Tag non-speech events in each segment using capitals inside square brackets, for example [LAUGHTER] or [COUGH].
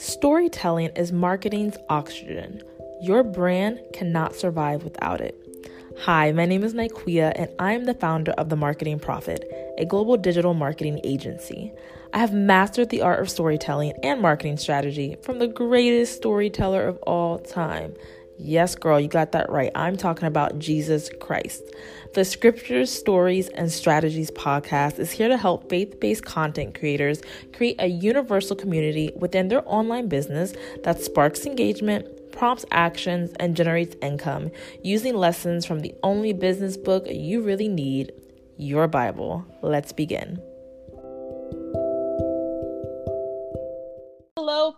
Storytelling is marketing's oxygen. Your brand cannot survive without it. Hi, my name is Nikeia, and I am the founder of The Marketing Prophet, a global digital marketing agency. I have mastered the art of storytelling and marketing strategy from the greatest storyteller of all time, Yes, girl, you got that right. I'm talking about Jesus Christ. The Scriptures, Stories, and Strategies podcast is here to help faith based content creators create a universal community within their online business that sparks engagement, prompts actions, and generates income using lessons from the only business book you really need your Bible. Let's begin.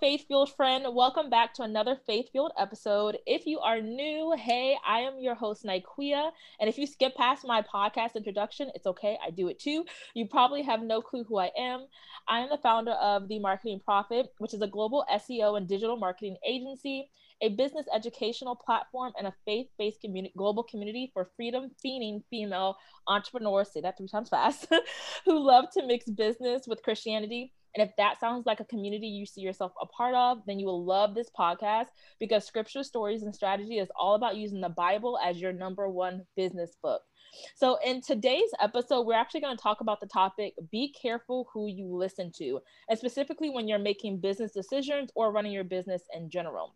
Faith fueled friend. Welcome back to another faith fueled episode. If you are new, hey, I am your host, Nikeia. And if you skip past my podcast introduction, it's okay. I do it too. You probably have no clue who I am. I am the founder of The Marketing Prophet, which is a global SEO and digital marketing agency, a business educational platform, and a faith based global community for freedom fiending female entrepreneurs, say that three times fast, [LAUGHS] who love to mix business with Christianity and if that sounds like a community you see yourself a part of, then you will love this podcast because scripture, stories, and strategy is all about using the Bible as your number one business book. So, in today's episode, we're actually going to talk about the topic be careful who you listen to, and specifically when you're making business decisions or running your business in general.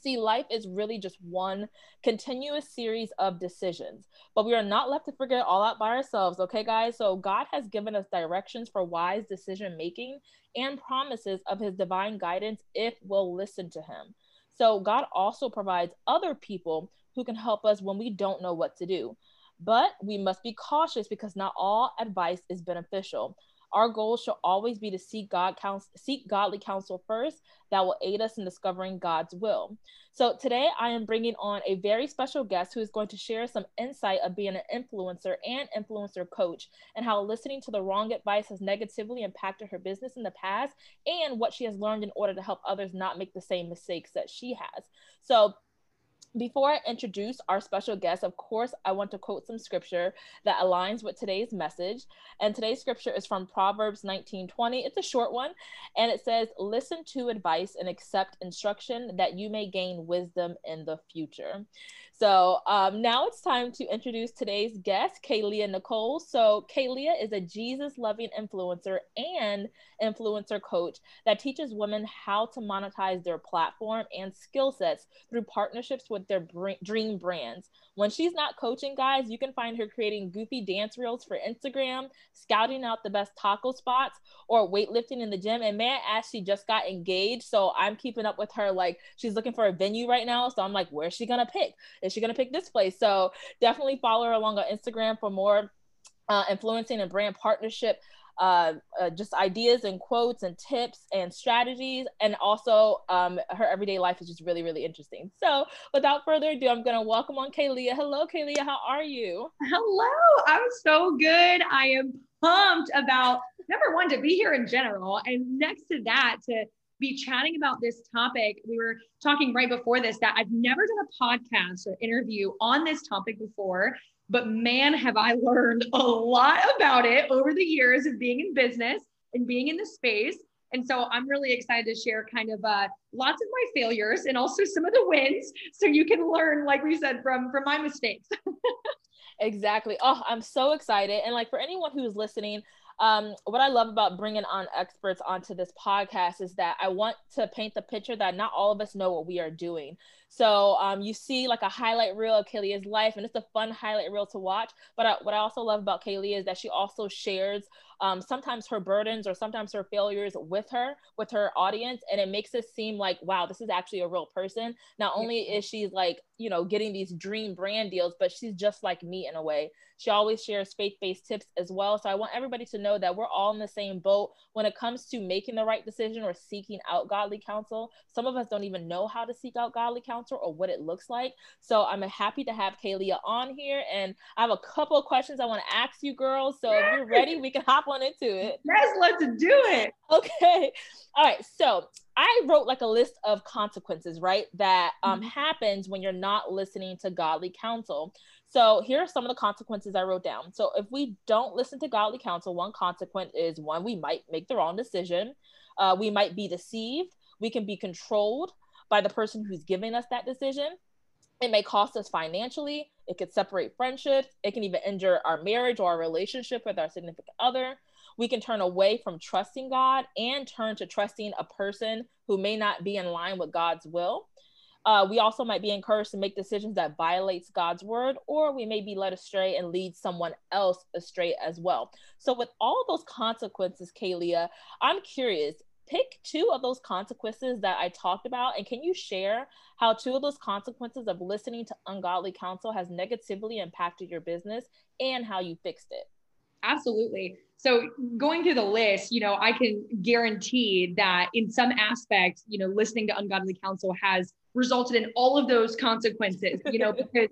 See, life is really just one continuous series of decisions, but we are not left to figure it all out by ourselves, okay, guys? So, God has given us directions for wise decision making and promises of His divine guidance if we'll listen to Him. So, God also provides other people who can help us when we don't know what to do. But we must be cautious because not all advice is beneficial. Our goal should always be to seek God counsel, seek godly counsel first that will aid us in discovering God's will. So today I am bringing on a very special guest who is going to share some insight of being an influencer and influencer coach and how listening to the wrong advice has negatively impacted her business in the past and what she has learned in order to help others not make the same mistakes that she has. So before I introduce our special guest, of course, I want to quote some scripture that aligns with today's message. And today's scripture is from Proverbs 19:20. It's a short one, and it says, "Listen to advice and accept instruction that you may gain wisdom in the future." So um, now it's time to introduce today's guest, Kaylia Nicole. So Kaylia is a Jesus-loving influencer and influencer coach that teaches women how to monetize their platform and skill sets through partnerships with their dream brands. When she's not coaching, guys, you can find her creating goofy dance reels for Instagram, scouting out the best taco spots, or weightlifting in the gym. And may I as she just got engaged, so I'm keeping up with her. Like she's looking for a venue right now, so I'm like, where's she gonna pick? Is she gonna pick this place? So definitely follow her along on Instagram for more uh, influencing and brand partnership uh, uh, just ideas and quotes and tips and strategies. And also, um, her everyday life is just really, really interesting. So, without further ado, I'm going to welcome on Kaylia. Hello, Kaylia. How are you? Hello. I'm so good. I am pumped about number one, to be here in general. And next to that, to be chatting about this topic. We were talking right before this that I've never done a podcast or interview on this topic before but man, have I learned a lot about it over the years of being in business and being in the space. And so I'm really excited to share kind of uh, lots of my failures and also some of the wins, so you can learn, like we said, from from my mistakes. [LAUGHS] exactly. Oh, I'm so excited! And like for anyone who's listening, um, what I love about bringing on experts onto this podcast is that I want to paint the picture that not all of us know what we are doing. So um, you see like a highlight reel of Kaylia's life, and it's a fun highlight reel to watch. But I, what I also love about Kaylee is that she also shares um, sometimes her burdens or sometimes her failures with her, with her audience, and it makes it seem like, wow, this is actually a real person. Not only is she like, you know, getting these dream brand deals, but she's just like me in a way. She always shares faith based tips as well. So I want everybody to know that we're all in the same boat when it comes to making the right decision or seeking out godly counsel. Some of us don't even know how to seek out godly counsel or what it looks like. So I'm happy to have Kaylia on here. And I have a couple of questions I want to ask you, girls. So if you're ready, we can hop on into it. [LAUGHS] Yes, let's do it. Okay. All right. So I wrote like a list of consequences, right? That um, mm-hmm. happens when you're not listening to godly counsel. So here are some of the consequences I wrote down. So if we don't listen to godly counsel, one consequence is one, we might make the wrong decision. Uh, we might be deceived. We can be controlled by the person who's giving us that decision. It may cost us financially. It could separate friendships. It can even injure our marriage or our relationship with our significant other. We can turn away from trusting God and turn to trusting a person who may not be in line with God's will. Uh, we also might be encouraged to make decisions that violates God's word, or we may be led astray and lead someone else astray as well. So, with all those consequences, Kalia, I'm curious. Pick two of those consequences that I talked about, and can you share how two of those consequences of listening to ungodly counsel has negatively impacted your business and how you fixed it? Absolutely. So going through the list, you know, I can guarantee that in some aspects, you know, listening to ungodly counsel has resulted in all of those consequences, you know, [LAUGHS] because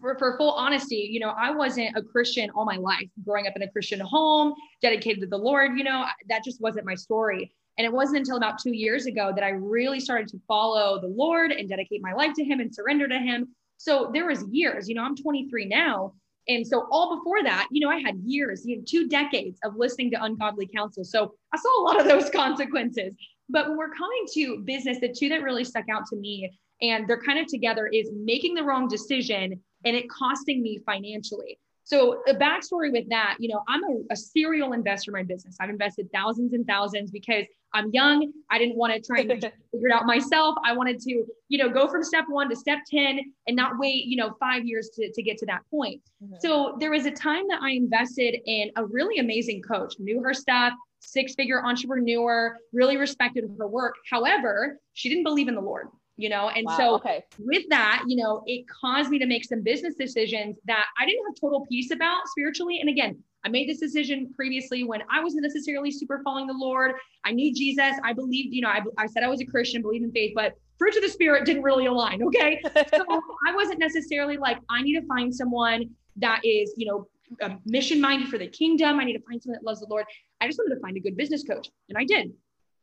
for, for full honesty, you know, I wasn't a Christian all my life growing up in a Christian home, dedicated to the Lord, you know, that just wasn't my story. And it wasn't until about two years ago that I really started to follow the Lord and dedicate my life to Him and surrender to Him. So there was years, you know, I'm 23 now. And so all before that, you know, I had years, you know, two decades of listening to ungodly counsel. So I saw a lot of those [LAUGHS] consequences. But when we're coming to business, the two that really stuck out to me, and they're kind of together, is making the wrong decision and it costing me financially. So the backstory with that, you know, I'm a, a, serial investor in my business. I've invested thousands and thousands because I'm young. I didn't want to try and [LAUGHS] figure it out myself. I wanted to, you know, go from step one to step 10 and not wait, you know, five years to, to get to that point. Mm-hmm. So there was a time that I invested in a really amazing coach, knew her stuff, six figure entrepreneur, really respected her work. However, she didn't believe in the Lord you know and wow, so okay. with that you know it caused me to make some business decisions that i didn't have total peace about spiritually. And again i made this decision previously when i wasn't necessarily super following the lord. I knew jesus. I believed you know i, I said i was a christian believed in faith but fruit of the spirit didn't really align okay? [LAUGHS] So i wasn't necessarily like i need to find someone that is you know um, mission minded for the kingdom. I need to find someone that loves the lord. I just wanted to find a good business coach and i did.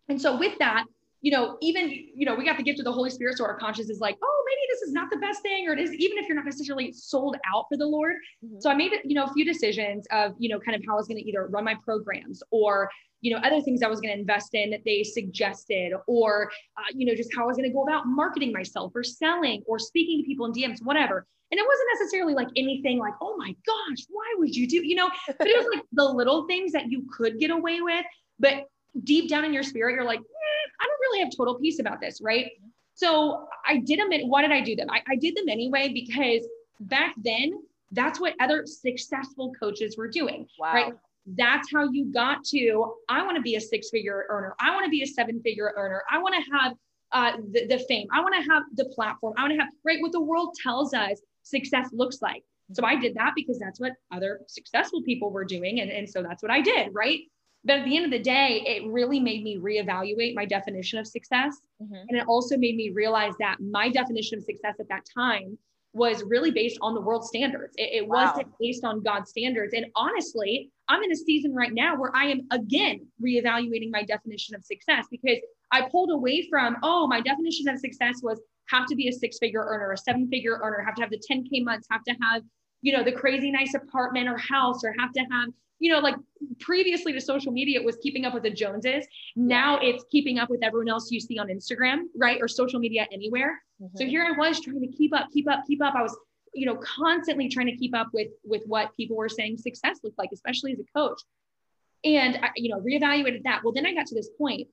And so with that you know, even, you know, we got the gift of the Holy Spirit. So our conscience is like, oh, maybe this is not the best thing, or it is, even if you're not necessarily sold out for the Lord. Mm-hmm. So I made, you know, a few decisions of, you know, kind of how I was going to either run my programs or, you know, other things I was going to invest in that they suggested, or, uh, you know, just how I was going to go about marketing myself or selling or speaking to people in DMs, whatever. And it wasn't necessarily like anything like, oh my gosh, why would you do, you know, but it was like [LAUGHS] the little things that you could get away with. But deep down in your spirit, you're like, really have total peace about this, right? So I did them. Why did I do them? I, I did them anyway because back then, that's what other successful coaches were doing, wow. right? That's how you got to, I want to be a six figure earner. I want to be a seven figure earner. I want to have uh, the, the fame. I want to have the platform. I want to have, right, what the world tells us success looks like. So I did that because that's what other successful people were doing. And, and so that's what I did, right? But at the end of the day, it really made me reevaluate my definition of success. Mm-hmm. And it also made me realize that my definition of success at that time was really based on the world standards. It, it wow. wasn't based on God's standards. And honestly, I'm in a season right now where I am again reevaluating my definition of success because I pulled away from, oh, my definition of success was have to be a six figure earner, a seven figure earner, have to have the 10K months, have to have, you know, the crazy nice apartment or house, or have to have you know, like previously to social media, it was keeping up with the Joneses. Now it's keeping up with everyone else you see on Instagram, right? Or social media anywhere. Mm-hmm. So here I was trying to keep up, keep up, keep up. I was, you know, constantly trying to keep up with with what people were saying success looked like, especially as a coach. And I, you know, reevaluated that. Well, then I got to this point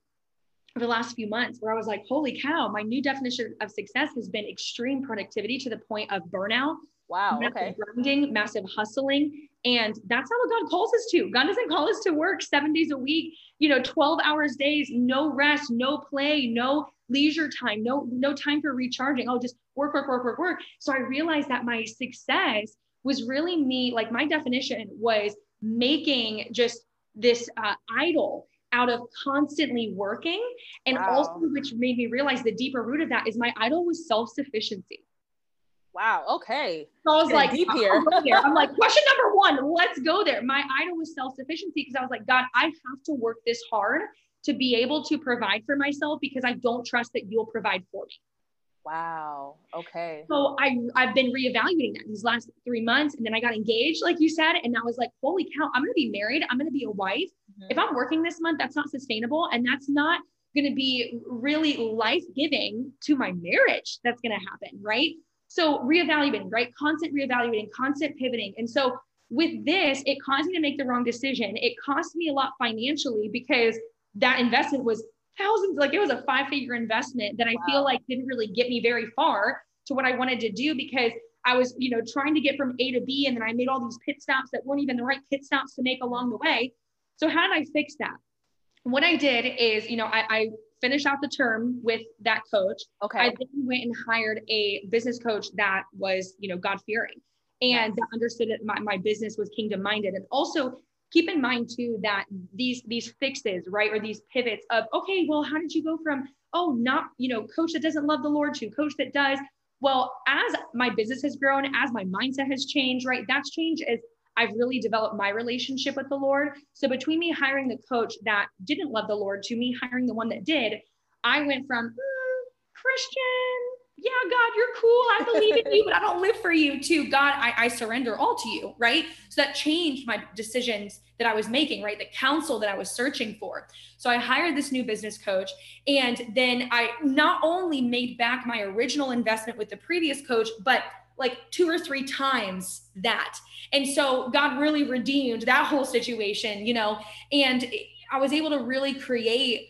over the last few months where I was like, holy cow, my new definition of success has been extreme productivity to the point of burnout. Wow. Massive okay. grinding, massive hustling. And that's not what God calls us to. God doesn't call us to work seven days a week, you know, 12 hours days, no rest, no play, no leisure time, no, no time for recharging. Oh, just work, work, work, work, work. So I realized that my success was really me, like my definition was making just this uh, idol out of constantly working. And wow. also, which made me realize the deeper root of that is my idol was self sufficiency. Wow. Okay. So I was like, deep here. I'm like, question number one, let's go there. My idol was self sufficiency because I was like, God, I have to work this hard to be able to provide for myself because I don't trust that you'll provide for me. Wow. Okay. So I I've been reevaluating that these last three months, and then I got engaged, like you said, and I was like, holy cow, I'm gonna be married. I'm gonna be a wife. Mm-hmm. If I'm working this month, that's not sustainable, and that's not going to be really life giving to my marriage that's going to happen, right? So reevaluating, right? Constant reevaluating, constant pivoting. And so with this, it caused me to make the wrong decision. It cost me a lot financially because that investment was thousands, like it was a five figure investment that I wow. feel like didn't really get me very far to what I wanted to do because I was, you know, trying to get from A to B and then I made all these pit stops that weren't even the right pit stops to make along the way. So how did I fix that? What I did is, you know, I, I finished out the term with that coach. Okay. I then went and hired a business coach that was, you know, God fearing and that understood that my, my business was kingdom minded. And also keep in mind too that these these fixes, right, or these pivots of, okay, well, how did you go from, oh, not, you know, coach that doesn't love the Lord to coach that does? Well, as my business has grown, as my mindset has changed, right, that's changed as I've really developed my relationship with the Lord. So between me hiring the coach that didn't love the Lord to me hiring the one that did, I went from mm, Christian, yeah, God, you're cool. I believe in you, but I don't live for you to God, I, I surrender all to you, right? So that changed my decisions that I was making, right? The counsel that I was searching for. So I hired this new business coach. And then I not only made back my original investment with the previous coach, but like two or three times that. And so God really redeemed that whole situation, you know, and I was able to really create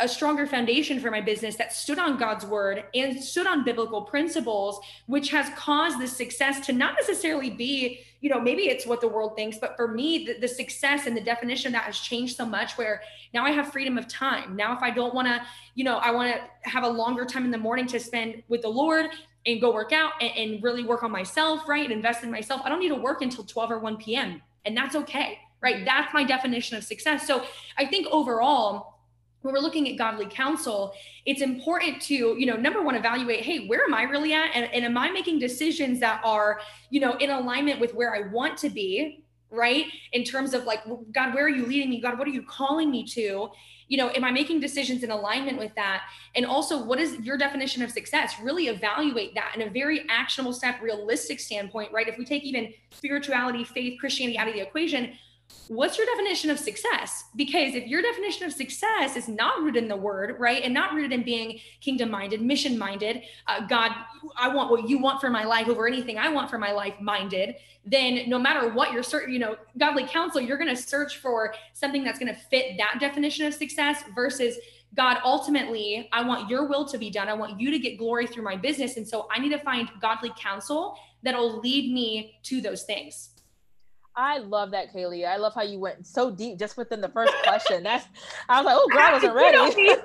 a stronger foundation for my business that stood on God's word and stood on biblical principles, which has caused the success to not necessarily be, you know, maybe it's what the world thinks, but for me, the, the success and the definition that has changed so much where now I have freedom of time. Now, if I don't want to, you know, I want to have a longer time in the morning to spend with the Lord, and go work out and, and really work on myself, right? Invest in myself. I don't need to work until 12 or 1 p.m. And that's okay, right? That's my definition of success. So I think overall, when we're looking at godly counsel, it's important to, you know, number one, evaluate, hey, where am I really at? And, and am I making decisions that are, you know, in alignment with where I want to be, right? In terms of like, God, where are you leading me? God, what are you calling me to? you know, am I making decisions in alignment with that? And also, what is your definition of success? Really evaluate that in a very actionable step, realistic standpoint, right? If we take even spirituality, faith, Christianity out of the equation, what's your definition of success? Because if your definition of success is not rooted in the word, right, and not rooted in being kingdom minded, mission minded, uh, God, I want what you want for my life over anything I want for my life minded, then no matter what you're search, you know, godly counsel, you're going to search for something that's going to fit that definition of success versus God, ultimately, I want your will to be done. I want you to get glory through my business. And so I need to find godly counsel that'll lead me to those things. I love that, Kaylee. I love how you went so deep just within the first question. That's I was like, oh, girl, I wasn't [LAUGHS] ready. [LAUGHS]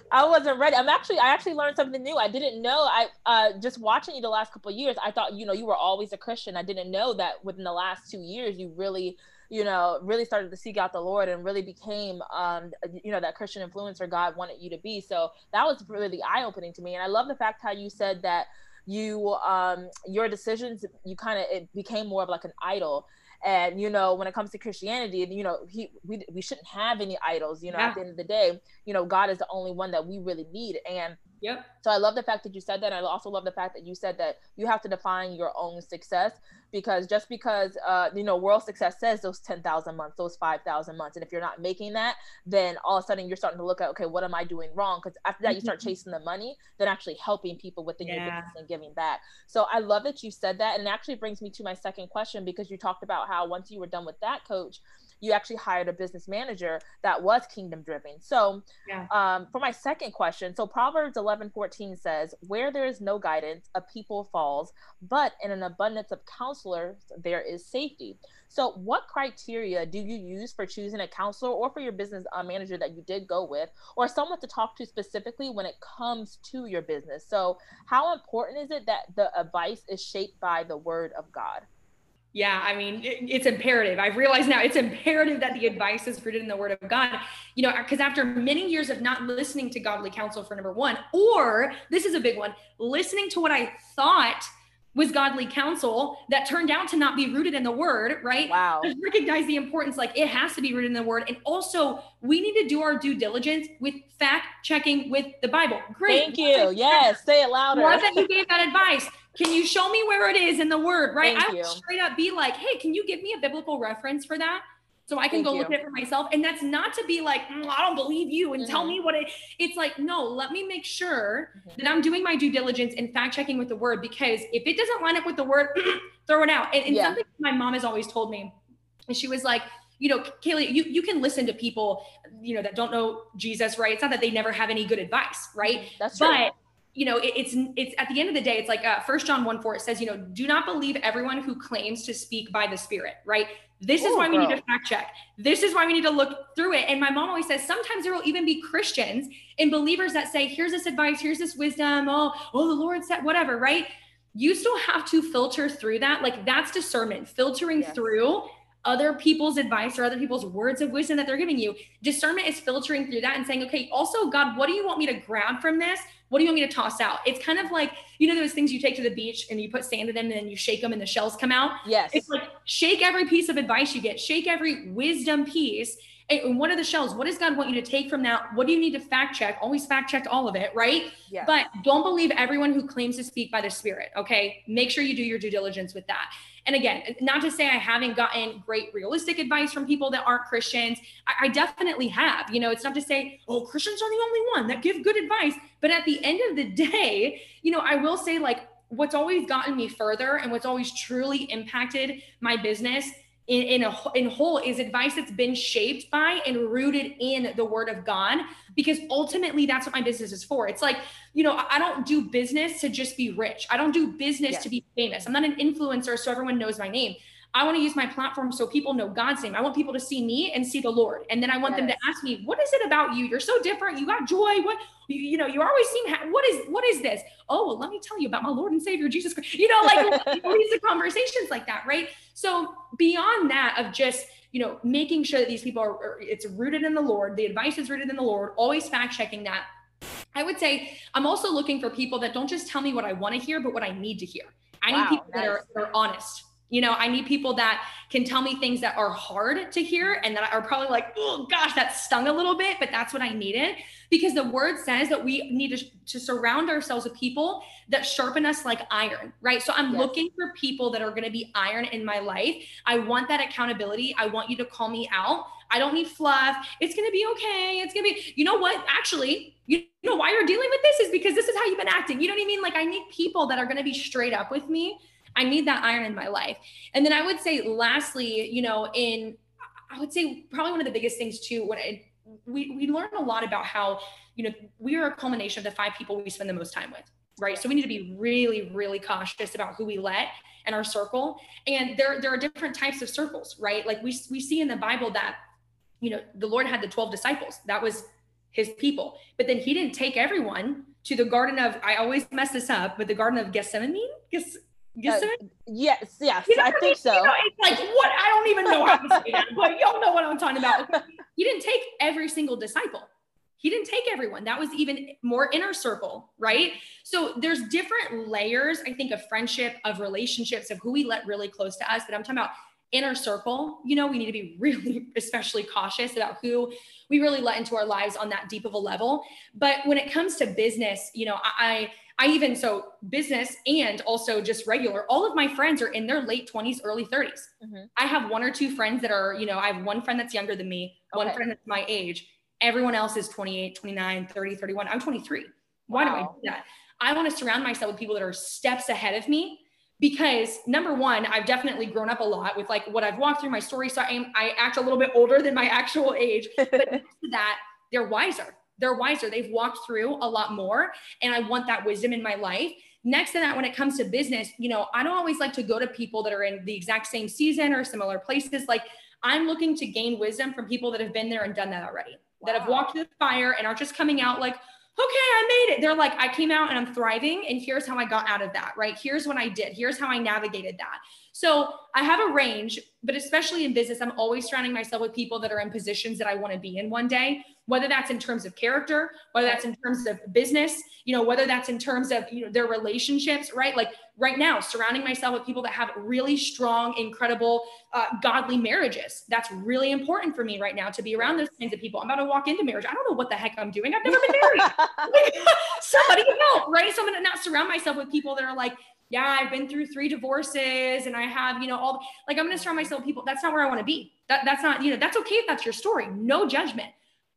[LAUGHS] I wasn't ready. I'm actually I actually learned something new. I didn't know. I uh just watching you the last couple years, I thought you know you were always a Christian. I didn't know that within the last two years you really you know really started to seek out the lord and really became um you know that christian influencer god wanted you to be so that was really eye-opening to me and i love the fact how you said that you um your decisions you kind of it became more of like an idol and you know when it comes to christianity you know he we, we shouldn't have any idols you know yeah. at the end of the day you know god is the only one that we really need and Yep. So I love the fact that you said that. I also love the fact that you said that you have to define your own success because just because uh, you know world success says those 10,000 months, those 5,000 months, and if you're not making that, then all of a sudden you're starting to look at okay, what am I doing wrong? Because after that you start mm-hmm. chasing the money, then actually helping people within yeah. your business and giving back. So I love that you said that, and it actually brings me to my second question because you talked about how once you were done with that coach, you actually hired a business manager that was kingdom driven. So, yeah. um, for my second question, so Proverbs 11 14 says, Where there is no guidance, a people falls, but in an abundance of counselors, there is safety. So, what criteria do you use for choosing a counselor or for your business uh, manager that you did go with, or someone to talk to specifically when it comes to your business? So, how important is it that the advice is shaped by the word of God? Yeah, I mean, it, it's imperative. I've realized now it's imperative that the advice is rooted in the word of God. You know, because after many years of not listening to godly counsel for number one, or this is a big one, listening to what I thought was godly counsel that turned out to not be rooted in the word, right? Wow. I recognize the importance, like it has to be rooted in the word. And also, we need to do our due diligence with fact checking with the Bible. Great. Thank you. Yes, say it louder. Love that you gave that advice. Can you show me where it is in the word, right? Thank I would straight up be like, hey, can you give me a biblical reference for that? so I can Thank go you. look at it for myself. And that's not to be like, "Mm, I don't believe you and tell Mhm. me what it. It's like, no, let me make sure Mhm. that I'm doing my due diligence and fact checking with the word because if it doesn't line up with the word, [CLEARS THROAT] throw it out. And, and Yeah. something my mom has always told me, and she was like, you know, Kaylee, you, you can listen to people, you know, that don't know Jesus, right? It's not that they never have any good advice, right? That's true. You know, it, it's it's at the end of the day, it's like uh, First John one four. It says, you know, do not believe everyone who claims to speak by the Spirit, right? This is Ooh, why we need to fact check. This is why we need to look through it. And my mom always says sometimes there will even be Christians and believers that say, here's this advice, here's this wisdom. Oh, oh, the Lord said whatever, right? You still have to filter through that. Like that's discernment, filtering Yes. through other people's advice or other people's words of wisdom that they're giving you. Discernment is filtering through that and saying, okay, also, God, what do you want me to grab from this? What do you want me to toss out? It's kind of like, you know, those things you take to the beach and you put sand in them and then you shake them and the shells come out. yes. It's like shake every piece of advice you get, shake every wisdom piece. And what are the shells? What does God want you to take from that? What do you need to fact check? Always fact check all of it, right? yes. But don't believe everyone who claims to speak by the Spirit. Okay. Make sure you do your due diligence with that. And again, not to say I haven't gotten great realistic advice from people that aren't Christians. I, I definitely have. You know, it's not to say, oh, Christians are the only one that give good advice. But at the end of the day, you know, I will say, like, what's always gotten me further and what's always truly impacted my business in, in a in whole is advice that's been shaped by and rooted in the word of God because ultimately that's what my business is for. It's like, you know, I don't do business to just be rich. I don't do business Yes. to be famous. I'm not an influencer so everyone knows my name. I want to use my platform so people know God's name. I want people to see me and see the Lord. And then I want them to ask me, what is it about you? You're so different. You got joy. What, you, you know, you always seem, ha- what is, what is this? Oh, well, let me tell you about my Lord and Savior, Jesus Christ. You know, like [LAUGHS] these are conversations like that, right? So beyond that of just, you know, making sure that these people are, are- it's rooted in the Lord, the advice is rooted in the Lord, always fact checking that. I would say I'm also looking for people that don't just tell me what I want to hear, but what I need to hear. I Wow, need people that are, that are honest. You know, I need people that can tell me things that are hard to hear and that are probably like, oh gosh, that stung a little bit, but that's what I needed. Because the word says that we need to, to surround ourselves with people that sharpen us like iron, right? So I'm Yes. looking for people that are going to be iron in my life. I want that accountability. I want you to call me out. I don't need fluff. It's going to be okay. It's going to be, you know what? Actually, you know why you're dealing with this is because this is how you've been acting. You know what I mean? Like I need people that are going to be straight up with me. I need that iron in my life. And then I would say, lastly, you know, in I would say probably one of the biggest things too, when it, we we learn a lot about how you know we are a culmination of the five people we spend the most time with, right? So we need to be really, really cautious about who we let in our circle. And there there are different types of circles, right? Like we we see in the Bible that you know the Lord had the twelve disciples. That was his people, but then he didn't take everyone to the garden of I always mess this up, but the garden of Gethsemane. Gethsemane? Uh, yes, yes, You know I think so. You know, it's like what I don't even know how to say that, but y'all know what I'm talking about. [LAUGHS] He didn't take every single disciple. He didn't take everyone. That was even more inner circle, right? So there's different layers, I think, of friendship, of relationships, of who we let really close to us. But I'm talking about inner circle. You know, we need to be [LAUGHS] really, especially cautious about who we really let into our lives on that deep of a level. But when it comes to business, you know, I, I even so business and also just regular, all of my friends are in their late 20s, early 30s. Mhm. I have one or two friends that are, you know, I have one friend that's younger than me, one friend that's my age. Everyone else is 28, 29, 30, 31. I'm 23. Why do I do that? I want to surround myself with people that are steps ahead of me because number one, I've definitely grown up a lot with like what I've walked through my story. So I, am, I act a little bit older than my actual age, but [LAUGHS] to that, they're wiser. They're wiser. They've walked through a lot more. And I want that wisdom in my life. Next to that, when it comes to business, you know, I don't always like to go to people that are in the exact same season or similar places. Like I'm looking to gain wisdom from people that have been there and done that already, that have walked through the fire and are just coming out like, okay, I made it. They're like, I came out and I'm thriving. And here's how I got out of that, right? Here's what I did. Here's how I navigated that. So I have a range, but especially in business, I'm always surrounding myself with people that are in positions that I want to be in one day, whether that's in terms of character, whether that's in terms of business, you know, whether that's in terms of, you know, their relationships, right? Like right now, surrounding myself with people that have really strong, incredible, uh, godly marriages. That's really important for me right now to be around those kinds of people. I'm about to walk into marriage. I don't know what the heck I'm doing. I've never been married. [LAUGHS] [LAUGHS] Somebody help, right? So I'm gonna not surround myself with people that are like, yeah, I've been through three divorces and I have, you know, all like I'm going to surround myself with people. That's not where I want to be. That, that's not, you know, that's okay if that's your story. No judgment.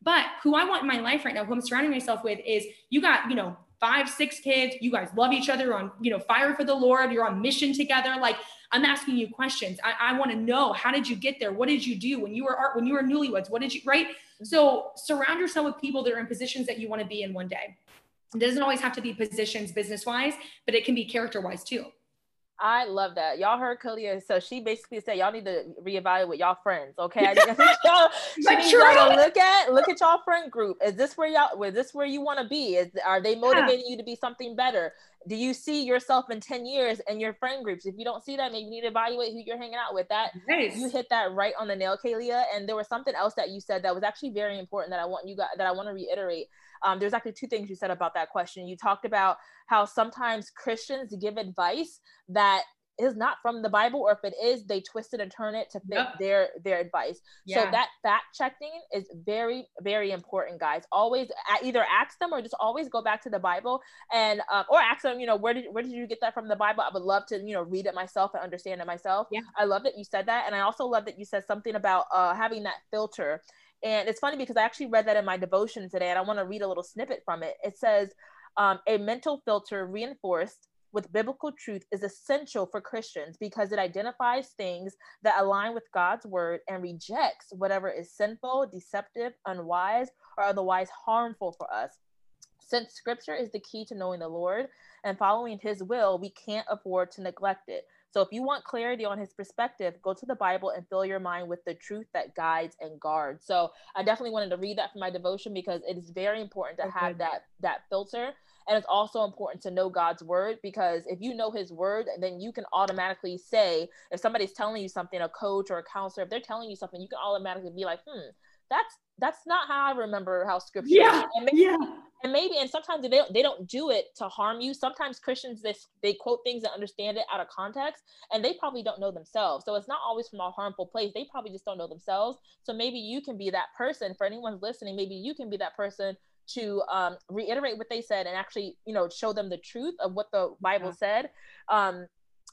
But who I want in my life right now, who I'm surrounding myself with is you got, you know, five, six kids. You guys love each other on, you know, fire for the Lord. You're on mission together. Like I'm asking you questions. I, I want to know how did you get there? What did you do when you were art, when you were newlyweds? What did you, right? Mm-hmm. So surround yourself with people that are in positions that you want to be in one day. It doesn't always have to be positions business wise, but it can be character wise too. I love that. Y'all heard Kalia. So she basically said y'all need to reevaluate y'all friends. Okay. I [LAUGHS] y'all, she needs y'all to look at look at y'all friend group. Is this where y'all is this where you want to be? Is are they motivating yeah. you to be something better? Do you see yourself in 10 years and your friend groups? If you don't see that, maybe you need to evaluate who you're hanging out with. That nice. you hit that right on the nail, Kalia. And there was something else that you said that was actually very important that I want you guys that I want to reiterate. Um, there's actually two things you said about that question. You talked about how sometimes Christians give advice that is not from the Bible, or if it is, they twist it and turn it to fit yep. their their advice. Yeah. So that fact checking is very very important, guys. Always either ask them or just always go back to the Bible and uh, or ask them, you know, where did where did you get that from the Bible? I would love to you know read it myself and understand it myself. Yeah. I love that you said that, and I also love that you said something about uh, having that filter. And it's funny because I actually read that in my devotion today, and I want to read a little snippet from it. It says, um, "A mental filter reinforced." with biblical truth is essential for Christians because it identifies things that align with God's word and rejects whatever is sinful, deceptive, unwise, or otherwise harmful for us. Since scripture is the key to knowing the Lord and following his will, we can't afford to neglect it. So if you want clarity on his perspective, go to the Bible and fill your mind with the truth that guides and guards. So I definitely wanted to read that for my devotion because it is very important to okay. have that that filter and it's also important to know God's word because if you know his word, then you can automatically say, if somebody's telling you something, a coach or a counselor, if they're telling you something, you can automatically be like, hmm, that's that's not how I remember how scripture yeah, and maybe, yeah. and maybe and sometimes they don't they don't do it to harm you. Sometimes Christians they, they quote things and understand it out of context and they probably don't know themselves. So it's not always from a harmful place. They probably just don't know themselves. So maybe you can be that person for anyone listening, maybe you can be that person to um, reiterate what they said and actually, you know, show them the truth of what the Bible yeah. said. Um,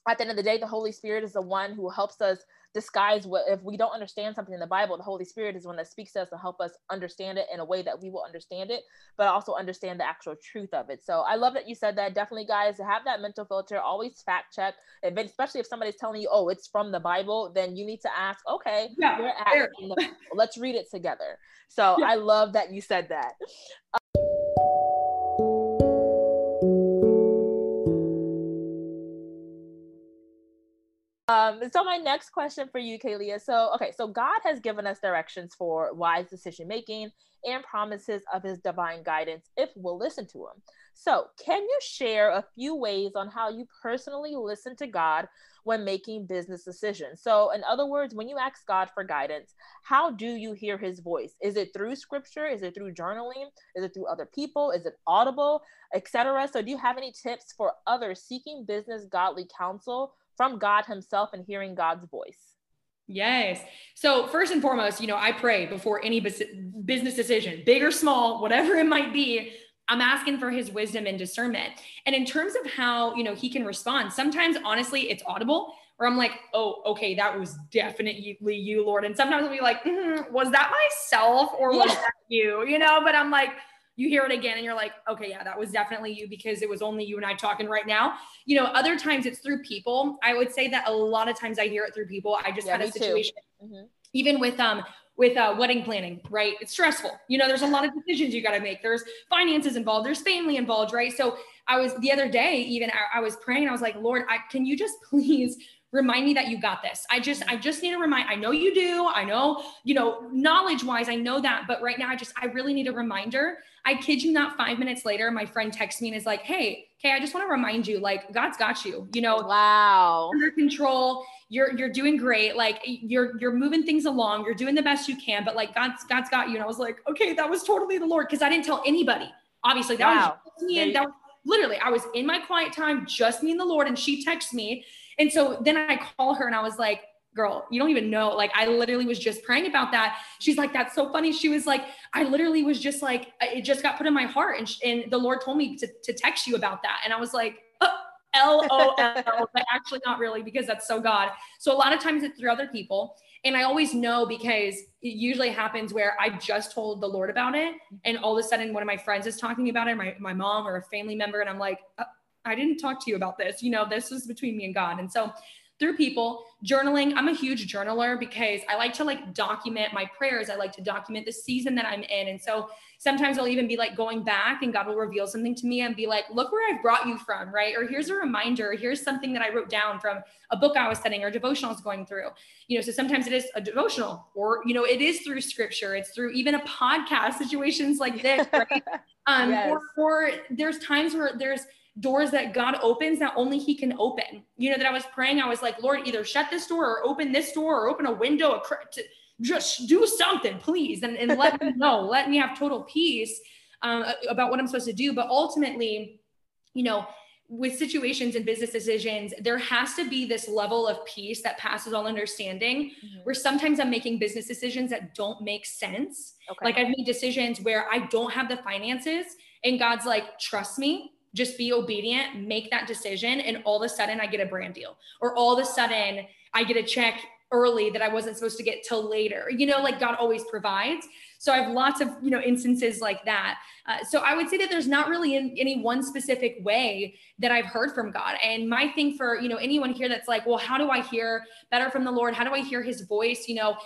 at the end of the day, the Holy Spirit is the one who helps us disguise what if we don't understand something in the Bible, the Holy Spirit is one that speaks to us to help us understand it in a way that we will understand it, but also understand the actual truth of it. So I love that you said that. Definitely, guys, have that mental filter. Always fact check, especially if somebody's telling you, "Oh, it's from the Bible," then you need to ask, "Okay, yeah, let's read it together." So yeah. I love that you said that. Um, so my next question for you, Kalia. So, okay, so God has given us directions for wise decision making and promises of his divine guidance if we'll listen to him. So, can you share a few ways on how you personally listen to God when making business decisions? So, in other words, when you ask God for guidance, how do you hear his voice? Is it through scripture? Is it through journaling? Is it through other people? Is it audible, etc.? So, do you have any tips for others seeking business godly counsel from God Himself and hearing God's voice. Yes. So, first and foremost, you know, I pray before any business decision, big or small, whatever it might be. I'm asking for his wisdom and discernment. And in terms of how, you know, he can respond, sometimes honestly, it's audible where I'm like, oh, okay, that was definitely you, Lord. And sometimes I'll be like, mm, was that myself or was that you? You know, but I'm like, you hear it again and you're like, okay, yeah, that was definitely you because it was only you and I talking right now. You know, other times it's through people. I would say that a lot of times I hear it through people. I just yeah, had a situation, mm-hmm. even with um with uh, wedding planning, right? It's stressful. You know, there's a lot of decisions you got to make. There's finances involved. There's family involved, right? So I was the other day, even I, I was praying. I was like, Lord, I, can you just [LAUGHS] please remind me that you got this. I just, I just need to remind, I know you do. I know, you know, knowledge wise, I know that. But right now, I just, I really need a reminder. I kid you not, five minutes later, my friend texts me and is like, Hey, okay, I just want to remind you, like, God's got you, you know, wow, under control. You're, you're doing great. Like you're, you're moving things along. You're doing the best you can, but like God's, God's got you. And I was like, okay, that was totally the Lord. Cause I didn't tell anybody. Obviously that wow. was me. And that was literally, I was in my quiet time, just me and the Lord. And she texts me and so then I call her and I was like, girl, you don't even know. Like, I literally was just praying about that. She's like, that's so funny. She was like, I literally was just like, it just got put in my heart. And, and the Lord told me to, to text you about that. And I was like, oh, L O L, but actually not really because that's so God. So a lot of times it's through other people. And I always know because it usually happens where I just told the Lord about it. And all of a sudden, one of my friends is talking about it, my, my mom or a family member. And I'm like, uh, I didn't talk to you about this. You know, this was between me and God. And so through people. Journaling i'm a huge journaler because i like to like document my prayers. I like to document the season that i'm in. And so sometimes i'll even be like going back and god will reveal something to me and be like look where i've brought you from right? Or here's a reminder. Here's something that i wrote down from a book i was studying or devotional I was going through. You know so sometimes it is a devotional or you know it is through scripture. It's through even a podcast situations like this right? [LAUGHS] Um yes. or, or there's times where there's doors that God opens that only He can open. You know, that I was praying, I was like, Lord, either shut this door or open this door or open a window, a cr- to, just do something, please, and, and let me [LAUGHS] know, let me have total peace um, about what I'm supposed to do. But ultimately, you know, with situations and business decisions, there has to be this level of peace that passes all understanding. Mm-hmm. Where sometimes I'm making business decisions that don't make sense. Okay. Like I've made decisions where I don't have the finances, and God's like, trust me, just be obedient, make that decision, and all of a sudden I get a brand deal, or all of a sudden I get a check early that I wasn't supposed to get till later. You know, like God always provides. So I have lots of you know instances like that. Uh, so I would say that there's not really in, any one specific way that I've heard from God. And my thing for you know anyone here that's like, well, how do I hear better from the Lord? How do I hear His voice? You know,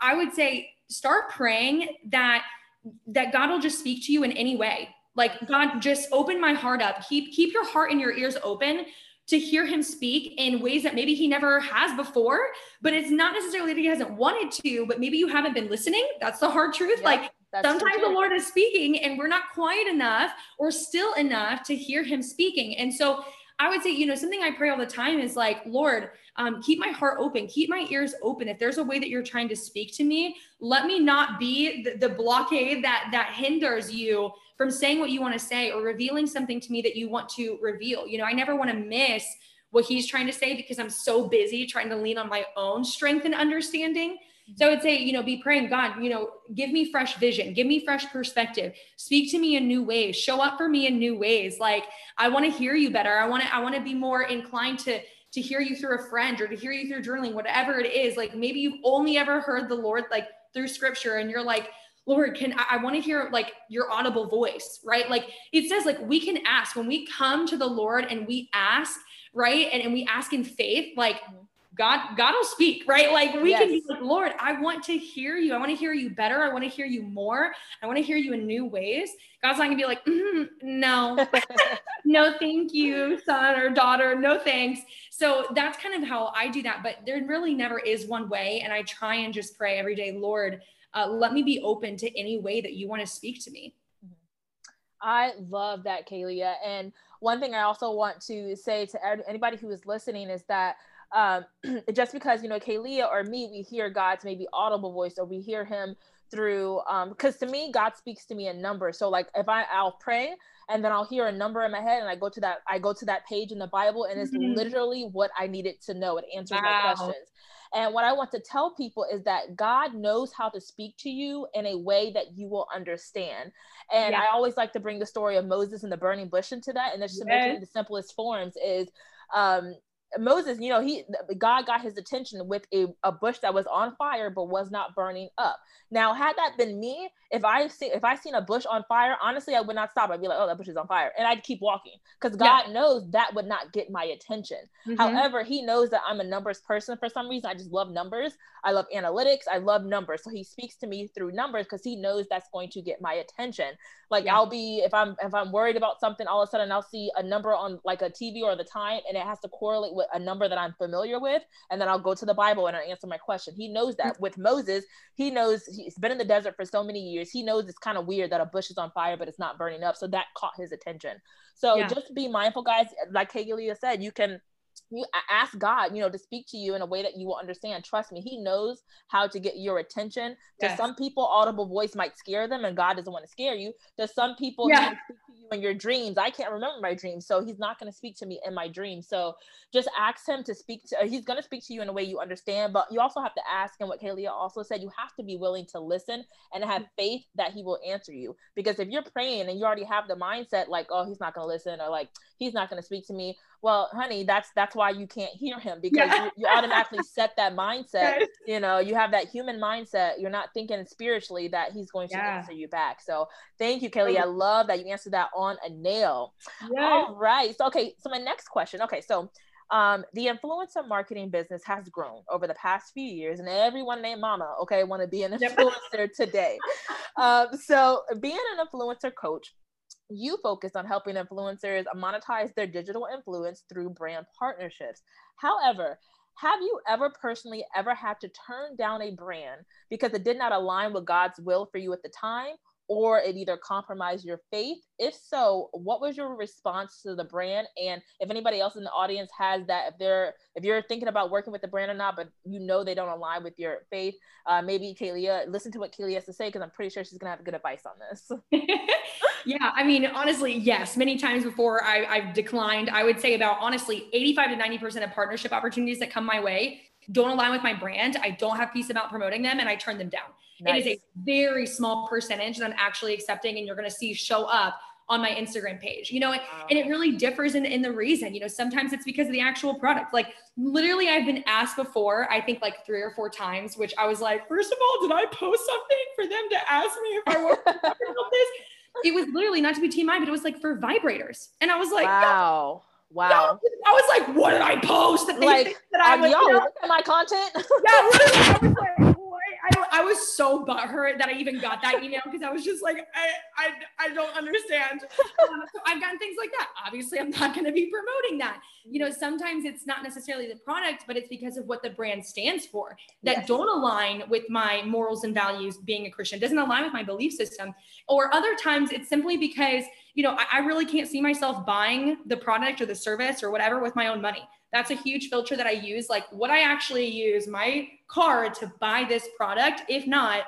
I would say start praying that that God will just speak to you in any way like God, just open my heart up. Keep keep your heart and your ears open to hear him speak in ways that maybe he never has before. But it's not necessarily that he hasn't wanted to, but maybe you haven't been listening. That's the hard truth. Yep, like sometimes the Lord is speaking and we're not quiet enough or still enough to hear him speaking. And so I would say, you know, something I pray all the time is like, Lord, um, keep my heart open, keep my ears open. If there's a way that you're trying to speak to me, let me not be the, the blockade that that hinders you from saying what you want to say or revealing something to me that you want to reveal. You know, I never want to miss what he's trying to say because I'm so busy trying to lean on my own strength and understanding. Mm-hmm. So I would say, you know, be praying, God, you know, give me fresh vision, give me fresh perspective, speak to me in new ways, show up for me in new ways. Like I want to hear you better. I want to, I want to be more inclined to to hear you through a friend or to hear you through journaling, whatever it is. Like maybe you've only ever heard the Lord like through scripture and you're like, Lord, can I, I want to hear like your audible voice, right? Like it says, like we can ask when we come to the Lord and we ask, right? And, and we ask in faith, like God, God will speak, right? Like we yes. can be like, Lord, I want to hear you. I want to hear you better. I want to hear you more. I want to hear you in new ways. God's not gonna be like, mm, no, [LAUGHS] no, thank you, son or daughter. No thanks. So that's kind of how I do that. But there really never is one way. And I try and just pray every day, Lord, uh, let me be open to any way that you want to speak to me. I love that, Kalia. And one thing I also want to say to anybody who is listening is that um, [CLEARS THROAT] just because you know Kalia or me, we hear God's maybe audible voice or we hear Him through because um, to me God speaks to me in numbers. So like if I I'll pray and then I'll hear a number in my head and I go to that I go to that page in the Bible and it's mm-hmm. literally what I needed to know. It answers wow. my questions. And what I want to tell people is that God knows how to speak to you in a way that you will understand. And yeah. I always like to bring the story of Moses and the burning bush into that. And that's just yes. to make it in the simplest forms is um, Moses, you know, he God got his attention with a, a bush that was on fire but was not burning up. Now, had that been me, if I see if I seen a bush on fire, honestly, I would not stop. I'd be like, "Oh, that bush is on fire," and I'd keep walking because God yeah. knows that would not get my attention. Mm-hmm. However, He knows that I'm a numbers person for some reason. I just love numbers. I love analytics. I love numbers. So He speaks to me through numbers because He knows that's going to get my attention. Like yeah. I'll be if I'm if I'm worried about something, all of a sudden I'll see a number on like a TV or the time, and it has to correlate with a number that I'm familiar with, and then I'll go to the Bible and I answer my question. He knows that. With Moses, He knows he's been in the desert for so many years. He knows it's kind of weird that a bush is on fire, but it's not burning up. So that caught his attention. So yeah. just be mindful, guys. Like Kaylia said, you can you ask God, you know, to speak to you in a way that you will understand. Trust me, He knows how to get your attention. To some people, audible voice might scare them, and God doesn't want to scare you. To some people, yeah. To you in your dreams. I can't remember my dreams. So he's not going to speak to me in my dreams. So just ask him to speak to, he's going to speak to you in a way you understand, but you also have to ask And what Kalia also said. You have to be willing to listen and have faith that he will answer you. Because if you're praying and you already have the mindset like, oh, he's not going to listen or like, he's not going to speak to me. Well, honey, that's, that's why you can't hear him because yeah. you, you, automatically [LAUGHS] set that mindset. You know, you have that human mindset. You're not thinking spiritually that he's going to yeah. answer you back. So thank you, Kelly. I love that you answered that on a nail. Yes. All right. So, okay. So my next question. Okay. So um, the influencer marketing business has grown over the past few years, and everyone named Mama, okay, want to be an influencer today. [LAUGHS] Um, so, being an influencer coach, you focus on helping influencers monetize their digital influence through brand partnerships. However, have you ever personally ever had to turn down a brand because it did not align with God's will for you at the time? or it either compromised your faith? If so, what was your response to the brand? And if anybody else in the audience has that, if they're if you're thinking about working with the brand or not, but you know they don't align with your faith, uh, maybe Kaylia, listen to what Kaylia has to say because I'm pretty sure she's gonna have good advice on this. [LAUGHS] yeah, I mean, honestly, yes. Many times before I, I've declined. I would say about honestly 85 to 90 percent of partnership opportunities that come my way don't align with my brand. I don't have peace about promoting them, and I turn them down. Nice. It is a very small percentage that I'm actually accepting, and you're going to see show up on my Instagram page, you know, wow. and it really differs in, in the reason, you know, sometimes it's because of the actual product. Like literally I've been asked before, I think like three or four times, which I was like, first of all, did I post something for them to ask me if I worked about this? It was literally not to be TMI, but it was like for vibrators. And I was like, wow. Wow. I was like, what did I post? That like, that I um, was, y'all you know, look at my content? yeah, literally. [LAUGHS] I was like, I, I was so butthurt that I even got that email because I was just like, I, I, I don't understand. Um, so I've gotten things like that. Obviously, I'm not going to be promoting that. You know, sometimes it's not necessarily the product, but it's because of what the brand stands for that yes. don't align with my morals and values being a Christian, doesn't align with my belief system. Or other times it's simply because, you know, I, I really can't see myself buying the product or the service or whatever with my own money that's a huge filter that I use. Like, would I actually use my card to buy this product? If not,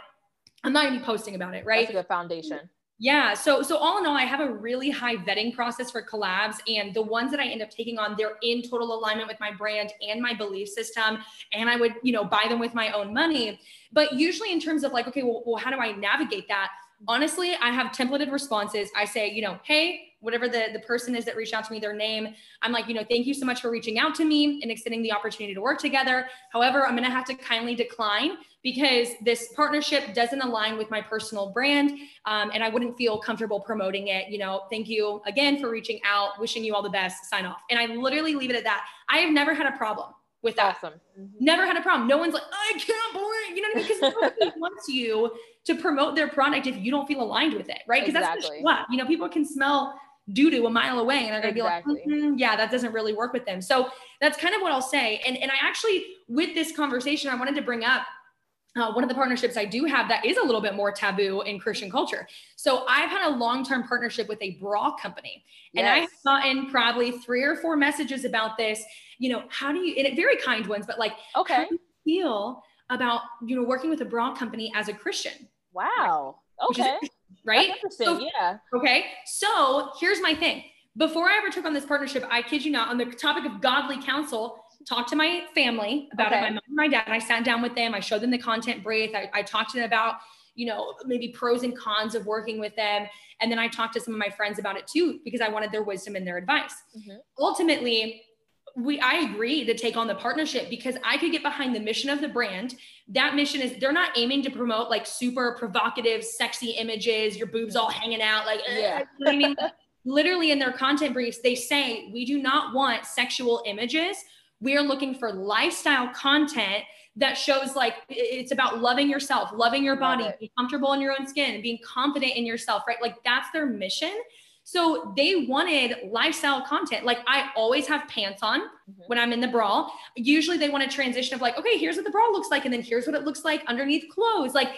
I'm not gonna be posting about it, right? That's a good foundation. Yeah. So so all in all, I have a really high vetting process for collabs. And the ones that I end up taking on, they're in total alignment with my brand and my belief system. And I would, you know, buy them with my own money. But usually in terms of like, okay, well, well how do I navigate that? Honestly, I have templated responses. I say, you know, hey, whatever the, the person is that reached out to me, their name. I'm like, you know, thank you so much for reaching out to me and extending the opportunity to work together. However, I'm going to have to kindly decline because this partnership doesn't align with my personal brand. Um, and I wouldn't feel comfortable promoting it. You know, thank you again for reaching out, wishing you all the best, sign off. And I literally leave it at that. I have never had a problem with that. Awesome. Mm-hmm. Never had a problem. No one's like, I can't believe, you know what I mean? Because nobody [LAUGHS] wants you to promote their product if you don't feel aligned with it, right? Because exactly. that's what, you know, people can smell doo doo a mile away and they're going to exactly. be like mm-hmm, yeah that doesn't really work with them so that's kind of what i'll say and and i actually with this conversation i wanted to bring up uh, one of the partnerships I do have that is a little bit more taboo in Christian culture. So I've had a long-term partnership with a bra company, and. I've gotten probably three or four messages about this. You know, how do you? And it very kind ones, but like, okay, feel about you know working with a bra company as a Christian? Wow. Okay right? So, yeah. Okay. So here's my thing. Before I ever took on this partnership, I kid you not, on the topic of godly counsel, talked to my family about okay. it. My mom and my dad. I sat down with them. I showed them the content brief. I, I talked to them about, you know, maybe pros and cons of working with them. And then I talked to some of my friends about it too, because I wanted their wisdom and their advice. Mm-hmm. Ultimately, we I agree to take on the partnership because I could get behind the mission of the brand. That mission is they're not aiming to promote like super provocative, sexy images, your boobs all hanging out, like yeah. [LAUGHS] I mean, literally in their content briefs, they say we do not want sexual images. We are looking for lifestyle content that shows like it's about loving yourself, loving your body, being comfortable in your own skin, being confident in yourself, right? Like that's their mission. So they wanted lifestyle content. Like I always have pants on mm-hmm. when I'm in the bra. Usually they want a transition of like, okay, here's what the bra looks like. And then here's what it looks like underneath clothes. Like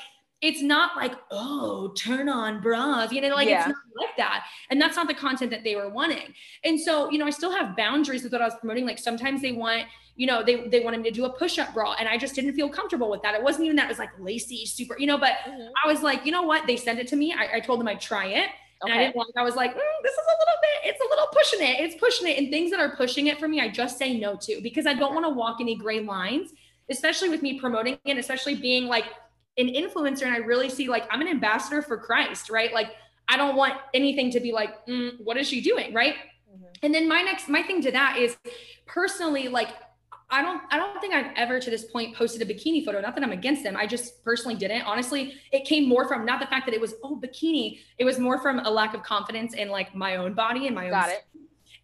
it's not like, oh, turn on bras, you know, like yeah. it's not like that. And that's not the content that they were wanting. And so, you know, I still have boundaries with what I was promoting. Like sometimes they want, you know, they, they wanted me to do a push-up bra and I just didn't feel comfortable with that. It wasn't even that it was like lacy, super, you know, but mm-hmm. I was like, you know what? They sent it to me. I, I told them I'd try it and I didn't like. I was like, mm, this is a little bit. It's a little pushing it. It's pushing it, and things that are pushing it for me, I just say no to because I don't want to walk any gray lines, especially with me promoting and especially being like an influencer, and I really see like I'm an ambassador for Christ, right? Like I don't want anything to be like, mm, what is she doing, right? Mm-hmm. And then my next, my thing to that is personally, like I don't I don't think I've ever to this point posted a bikini photo. Not that I'm against them. I just personally didn't. Honestly, it came more from not the fact that it was oh bikini. It was more from a lack of confidence in like my own body and my own Got it.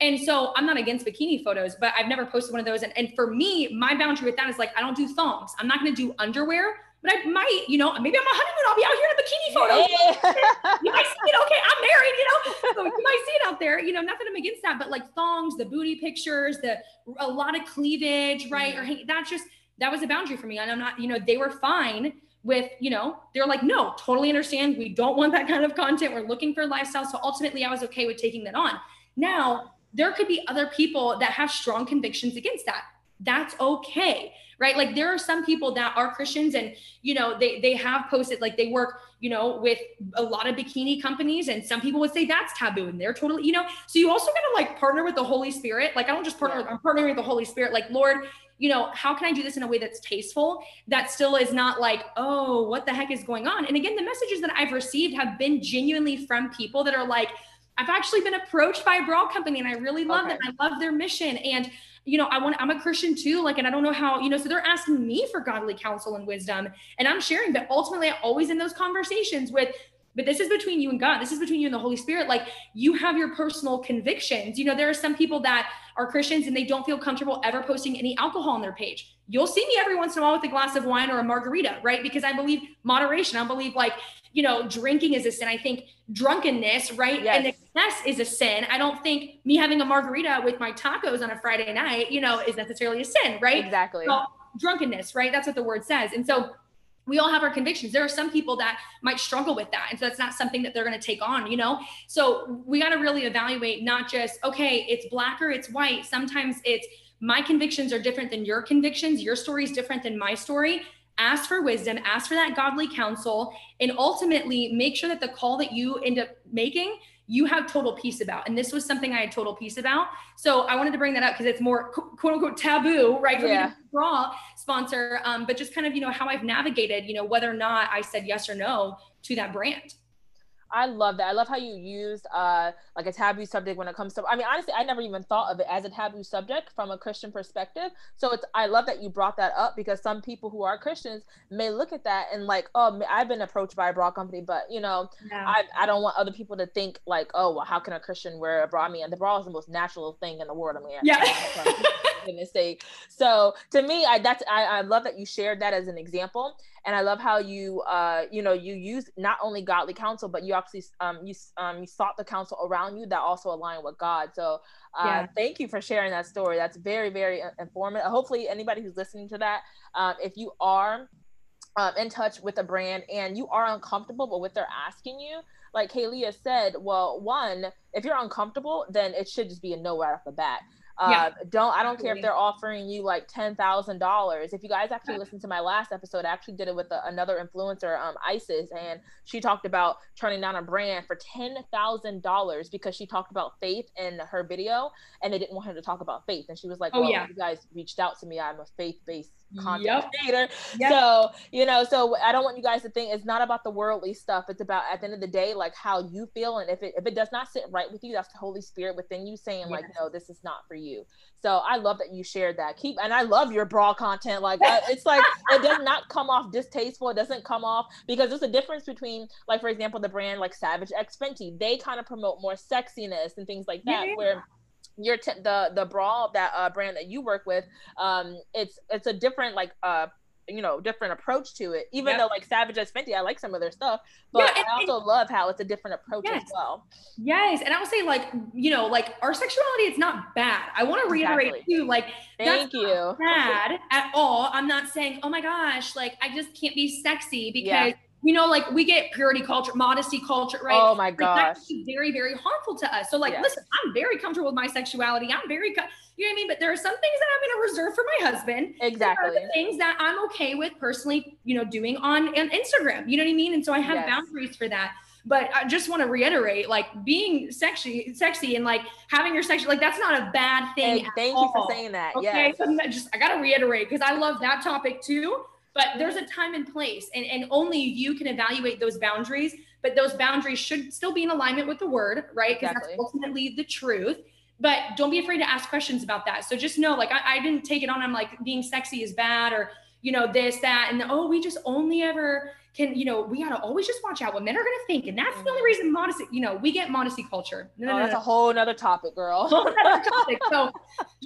And so I'm not against bikini photos, but I've never posted one of those. And, and for me, my boundary with that is like I don't do thongs. I'm not gonna do underwear but I might, you know, maybe I'm a honeymoon. I'll be out here in a bikini photo. Yeah. [LAUGHS] you might see it. Okay, I'm married. You know, so you might see it out there. You know, nothing I'm against that, but like thongs, the booty pictures, the a lot of cleavage, right? Mm-hmm. Or that's just that was a boundary for me, and I'm not. You know, they were fine with you know they're like no totally understand we don't want that kind of content we're looking for lifestyle so ultimately i was okay with taking that on now there could be other people that have strong convictions against that that's okay right like there are some people that are christians and you know they they have posted like they work you know with a lot of bikini companies and some people would say that's taboo and they're totally you know so you also gotta like partner with the holy spirit like i don't just partner yeah. with i'm partnering with the holy spirit like lord you know how can i do this in a way that's tasteful that still is not like oh what the heck is going on and again the messages that i've received have been genuinely from people that are like I've actually been approached by a bra company and I really love okay. them. I love their mission. And you know, I want, I'm a Christian too. Like, and I don't know how, you know, so they're asking me for godly counsel and wisdom. And I'm sharing, but ultimately, I always in those conversations with, but this is between you and God. This is between you and the Holy Spirit. Like, you have your personal convictions. You know, there are some people that are Christians and they don't feel comfortable ever posting any alcohol on their page. You'll see me every once in a while with a glass of wine or a margarita, right? Because I believe moderation. I believe like you know, drinking is a sin. I think drunkenness, right? Yes. And excess is a sin. I don't think me having a margarita with my tacos on a Friday night, you know, is necessarily a sin, right? Exactly. So, drunkenness, right? That's what the word says. And so we all have our convictions. There are some people that might struggle with that. And so that's not something that they're going to take on, you know? So we got to really evaluate not just, okay, it's black or it's white. Sometimes it's my convictions are different than your convictions. Your story is different than my story ask for wisdom, ask for that godly counsel, and ultimately make sure that the call that you end up making, you have total peace about. And this was something I had total peace about. So I wanted to bring that up because it's more quote unquote taboo, right? For yeah. me to draw sponsor, um, but just kind of, you know, how I've navigated, you know, whether or not I said yes or no to that brand. I love that. I love how you used uh like a taboo subject when it comes to I mean honestly I never even thought of it as a taboo subject from a Christian perspective. So it's I love that you brought that up because some people who are Christians may look at that and like oh I've been approached by a bra company but you know yeah. I I don't want other people to think like oh well how can a Christian wear a bra? I mean the bra is the most natural thing in the world. I mean yeah. [LAUGHS] goodness sake. So to me I that's I, I love that you shared that as an example and I love how you uh you know you use not only godly counsel but you actually um you um you sought the counsel around you that also align with God. So uh, yeah. thank you for sharing that story. That's very very uh, informative. Hopefully anybody who's listening to that, um, if you are um, in touch with a brand and you are uncomfortable with what they're asking you, like Kaylia said, well, one, if you're uncomfortable, then it should just be a no right off the bat. Uh, yeah. Don't I don't care if they're offering you like ten thousand dollars. If you guys actually listen to my last episode, I actually did it with a, another influencer, um, Isis, and she talked about turning down a brand for ten thousand dollars because she talked about faith in her video, and they didn't want her to talk about faith. And she was like, "Oh well, yeah, you guys reached out to me. I'm a faith based content yep. creator. Yep. So, you know, so I don't want you guys to think it's not about the worldly stuff. It's about at the end of the day, like how you feel. And if it if it does not sit right with you, that's the Holy Spirit within you saying, yes. like, no, this is not for you. So I love that you shared that. Keep and I love your bra content. Like it's like it does not come off distasteful. It doesn't come off because there's a difference between, like, for example, the brand like Savage X Fenty. They kind of promote more sexiness and things like that. Yeah. Where your t- the the bra that uh, brand that you work with um it's it's a different like uh you know different approach to it. Even though like Savage X Fenty i like some of their stuff but yeah, and, i also and, love how it's a different approach yes. as well. Yes and i would say like you know like our sexuality is not bad. I want to reiterate exactly. too like thank you. bad at all. I'm not saying oh my gosh like i just can't be sexy because yeah you know, like we get purity culture, modesty culture, right? Oh my gosh. Like, very, very harmful to us. So, like, yes. listen, I'm very comfortable with my sexuality. I'm very, co- you know what I mean? But there are some things that I'm going to reserve for my husband. Exactly. things that I'm okay with personally, you know, doing on, on Instagram. You know what I mean? And so I have yes. boundaries for that. But I just want to reiterate, like being sexy, sexy, and like having your sexual, like that's not a bad thing. Hey, thank you for saying that. Okay, yes. just I gotta reiterate because I love that topic too. But there's a time and place, and, and only you can evaluate those boundaries. But those boundaries should still be in alignment with the word, right? Because exactly. that's ultimately the truth but don't be afraid to ask questions about that. So just know, like, I, I, didn't take it on. I'm like, being sexy is bad, or you know, this, that, and oh, we just only ever can, you know, we gotta always just watch out what men are gonna think, and that's the only reason mm. modesty. You know, we get modesty culture. No, oh, no, that's no. a whole nother topic, girl. [LAUGHS] topic. [LAUGHS] So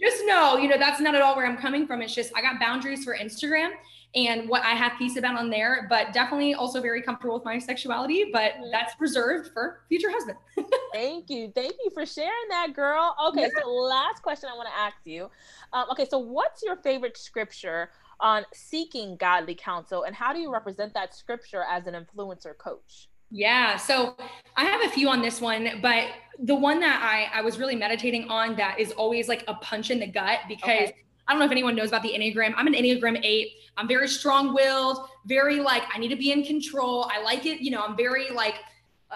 just know, you know, that's not at all where I'm coming from. It's just I got boundaries for Instagram and what I have peace about on there, but definitely also very comfortable with my sexuality, but mm-hmm. that's reserved for future husband. [LAUGHS] Thank you. Thank you for sharing that, girl. Okay, yeah. so last question I want to ask you. Um, okay, so what's your favorite scripture on seeking godly counsel, and how do you represent that scripture as an influencer coach? Yeah, so I have a few on this one, but the one that I, I was really meditating on that is always like a punch in the gut because okay. I don't know if anyone knows about the Enneagram. I'm an Enneagram 8. I'm very strong willed, very like, I need to be in control. I like it. You know, I'm very like,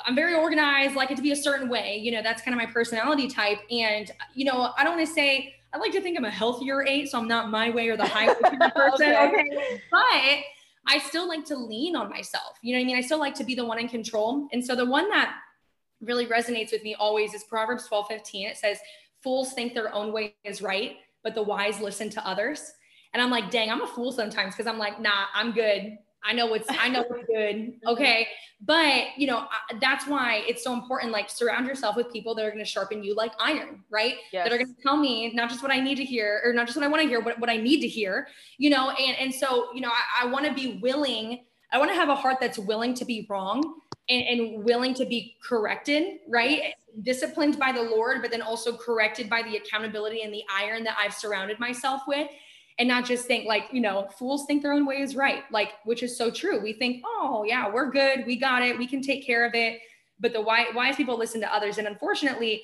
I'm very organized, like it to be a certain way. You know, that's kind of my personality type. And, you know, I don't want to say, I like to think I'm a healthier eight, so I'm not my way or the highway [LAUGHS] person. okay. okay. But I still like to lean on myself. You know what I mean? I still like to be the one in control. And so the one that really resonates with me always is Proverbs 12, 15. It says, Fools think their own way is right, but the wise listen to others. And I'm like, dang, I'm a fool sometimes because I'm like, nah, I'm good. I know what's I know what's good. [LAUGHS] Okay. But, you know, that's why it's so important like surround yourself with people that are going to sharpen you like iron, right? Yes. That are going to tell me not just what I need to hear or not just what I want to hear, but what I need to hear, you know, and and so, you know, I, I want to be willing I want to have a heart that's willing to be wrong and, and willing to be corrected, right? Disciplined by the Lord, but then also corrected by the accountability and the iron that I've surrounded myself with. And not just think like, you know, fools think their own way is right, like, which is so true. We think, oh, yeah, we're good. We got it. We can take care of it. But the why, wise people listen to others. And unfortunately,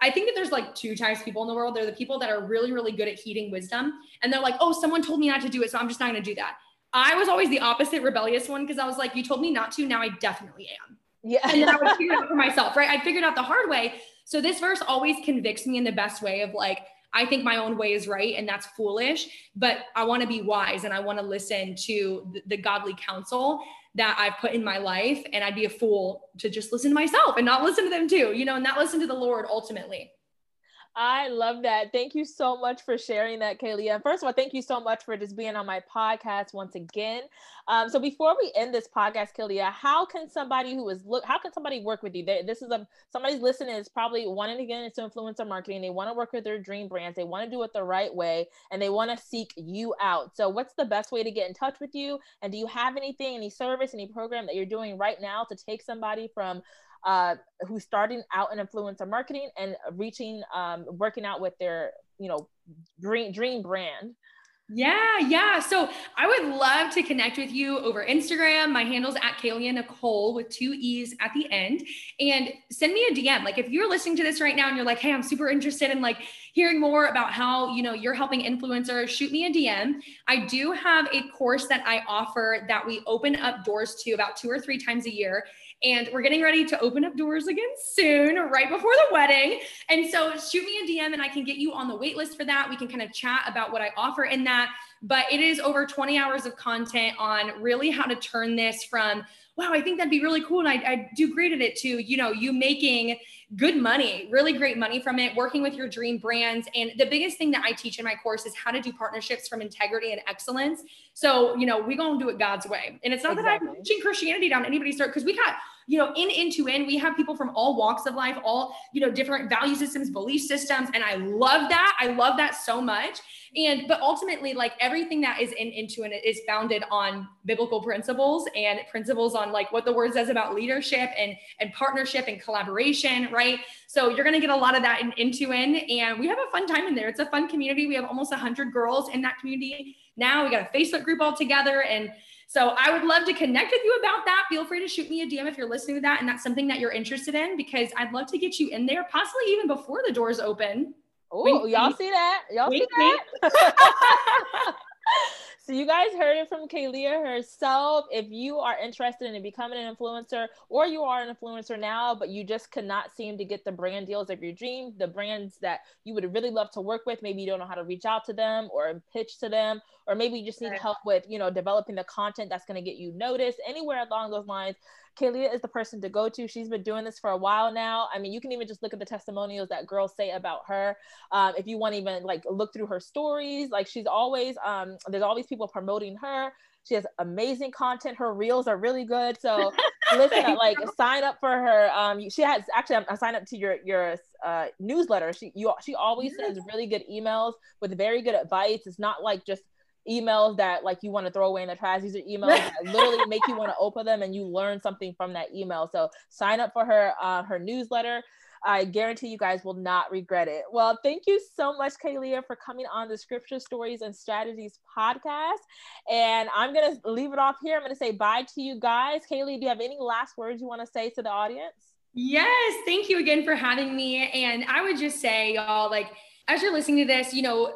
I think that there's like two types of people in the world. They're the people that are really, really good at heeding wisdom. And they're like, oh, someone told me not to do it. So I'm just not going to do that. I was always the opposite rebellious one because I was like, you told me not to. Now I definitely am. Yeah. And then I would [LAUGHS] figure it out for myself, right? I figured out the hard way. So this verse always convicts me in the best way of like, I think my own way is right and that's foolish, but I want to be wise and I want to listen to the, the, godly counsel that I've put in my life. And I'd be a fool to just listen to myself and not listen to them too, you know, and not listen to the Lord ultimately. I love that. Thank you so much for sharing that, Kaylee. first of all, thank you so much for just being on my podcast once again. Um, so before we end this podcast, Kaylia, how can somebody who is look, how can somebody work with you? They, this is a somebody's listening is probably wanting to get into influencer marketing. They want to work with their dream brands. They want to do it the right way, and they want to seek you out. So, what's the best way to get in touch with you? And do you have anything, any service, any program that you're doing right now to take somebody from uh, who's starting out in influencer marketing and reaching, um, working out with their, you know, dream dream brand. Yeah, yeah. So I would love to connect with you over Instagram. My handle's at Kaylia Nicole with two E's at the end. And send me a DM. Like if you're listening to this right now and you're like, hey, I'm super interested in like hearing more about how you know you're helping influencers, shoot me a DM. I do have a course that I offer that we open up doors to about two or three times a year. And we're getting ready to open up doors again soon, right before the wedding. And so shoot me a DM and I can get you on the wait list for that. We can kind of chat about what I offer in that. But it is over 20 hours of content on really how to turn this from, wow, I think that'd be really cool. And I, I do great at it too. You know, you making good money, really great money from it, working with your dream brands. And the biggest thing that I teach in my course is how to do partnerships from integrity and excellence. So, you know, we gonna do it God's way. And it's not exactly. that I'm teaching Christianity down anybody's throat because we got you know, in into in, we have people from all walks of life, all, you know, different value systems, belief systems. And I love that. I love that so much. And, but ultimately, like everything that is in into it is founded on biblical principles and principles on like what the word says about leadership and, and partnership and collaboration, right? So you're going to get a lot of that in into in. And we have a fun time in there. It's a fun community. We have almost 100 girls in that community now. We got a Facebook group all together. And so I would love to connect with you about that. Feel free to shoot me a DM if you're listening to that and that's something that you're interested in because I'd love to get you in there, possibly even before the doors open. Oh, y'all see that? Y'all wink, see that? [LAUGHS] [LAUGHS] So you guys heard it from Kaylia herself. If you are interested in becoming an influencer, or you are an influencer now, but you just could not seem to get the brand deals of your dream, the brands that you would really love to work with, maybe you don't know how to reach out to them or pitch to them, or maybe you just need help with, you know, developing the content that's going to get you noticed. Anywhere along those lines, Kaylia is the person to go to. She's been doing this for a while now. I mean, you can even just look at the testimonials that girls say about her. Um, if you want to even like look through her stories, like she's always um, there's always people promoting her. She has amazing content. Her reels are really good. So [LAUGHS] listen, like sign up for her. Um, she has actually I signed up to your your uh, newsletter. She you she always sends really good emails with very good advice. It's not like just emails that like you want to throw away in the trash. These are emails [LAUGHS] that literally make you want to open them and you learn something from that email. So sign up for her uh, her newsletter. I guarantee you guys will not regret it. Well, thank you so much, Kaylia, for coming on the Scripture Stories and Strategies podcast. And I'm going to leave it off here. I'm going to say bye to you guys. Kaylee, do you have any last words you want to say to the audience? Yes. Thank you again for having me. And I would just say, y'all, like, as you're listening to this, you know,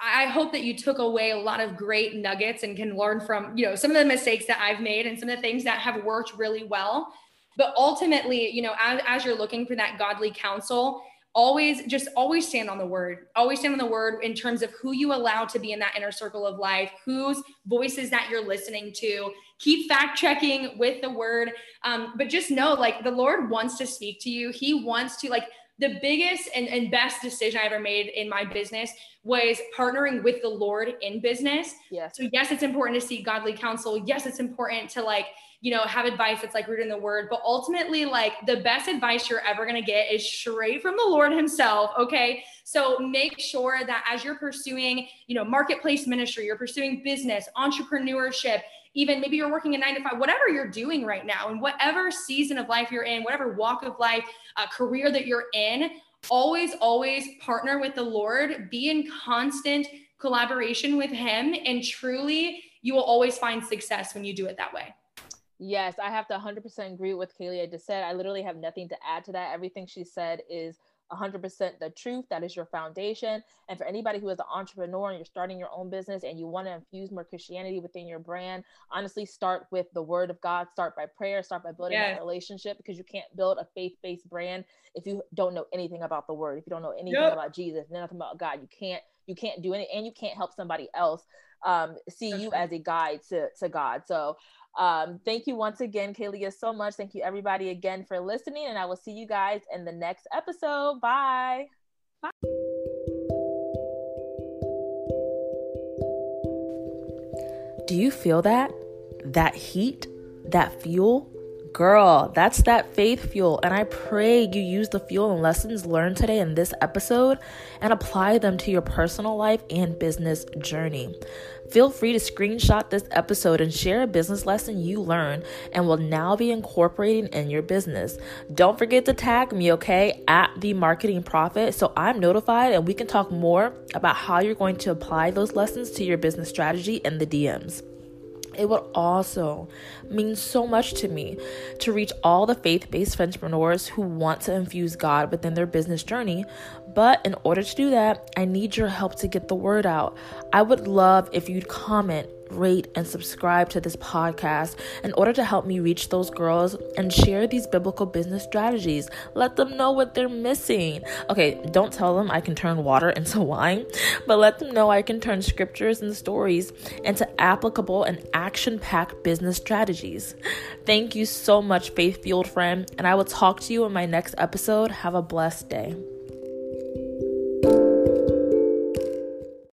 I hope that you took away a lot of great nuggets and can learn from, you know, some of the mistakes that I've made and some of the things that have worked really well. But ultimately, you know, as, as you're looking for that godly counsel, always just always stand on the word. Always stand on the word in terms of who you allow to be in that inner circle of life, whose voices that you're listening to. Keep fact checking with the word. Um, but just know like the Lord wants to speak to you. He wants to like the biggest and, and best decision I ever made in my business was partnering with the Lord in business. Yes. So yes, it's important to seek godly counsel. Yes, it's important to like, you know, have advice that's like rooted in the word. But ultimately, like the best advice you're ever gonna get is straight from the Lord Himself. Okay. So make sure that as you're pursuing, you know, marketplace ministry, you're pursuing business, entrepreneurship, even maybe you're working a nine to five, whatever you're doing right now, and whatever season of life you're in, whatever walk of life, uh, career that you're in, always, always partner with the Lord, be in constant collaboration with Him, and truly, you will always find success when you do it that way. Yes, I have to 100% agree with Kaylee I just said. I literally have nothing to add to that. Everything she said is 100% the truth. That is your foundation. And for anybody who is an entrepreneur and you're starting your own business and you want to infuse more Christianity within your brand, honestly, start with the word of God. Start by prayer. Start by building yes. that relationship because you can't build a faith based brand if you don't know anything about the word, if you don't know anything yep. about Jesus, nothing about God. You can't you can't do it and you can't help somebody else um, see That's you right. as a guide to, to God. So um, thank you once again, Kaylia, so much. Thank you, everybody, again for listening. And I will see you guys in the next episode. Bye. Bye. Do you feel that? That heat? That fuel? Girl, that's that faith fuel. And I pray you use the fuel and lessons learned today in this episode and apply them to your personal life and business journey. Feel free to screenshot this episode and share a business lesson you learned and will now be incorporating in your business. Don't forget to tag me, okay, at the marketing profit so I'm notified and we can talk more about how you're going to apply those lessons to your business strategy in the DMs. It would also mean so much to me to reach all the faith based entrepreneurs who want to infuse God within their business journey. But in order to do that, I need your help to get the word out. I would love if you'd comment rate, and subscribe to this podcast in order to help me reach those girls and share these biblical business strategies. Let them know what they're missing. Okay, don't tell them I can turn water [LAUGHS] into wine, but let them know I can turn scriptures and stories into applicable and action packed business strategies. Thank you so much, faith fueled friend, and I will talk to you in my next episode. Have a blessed day.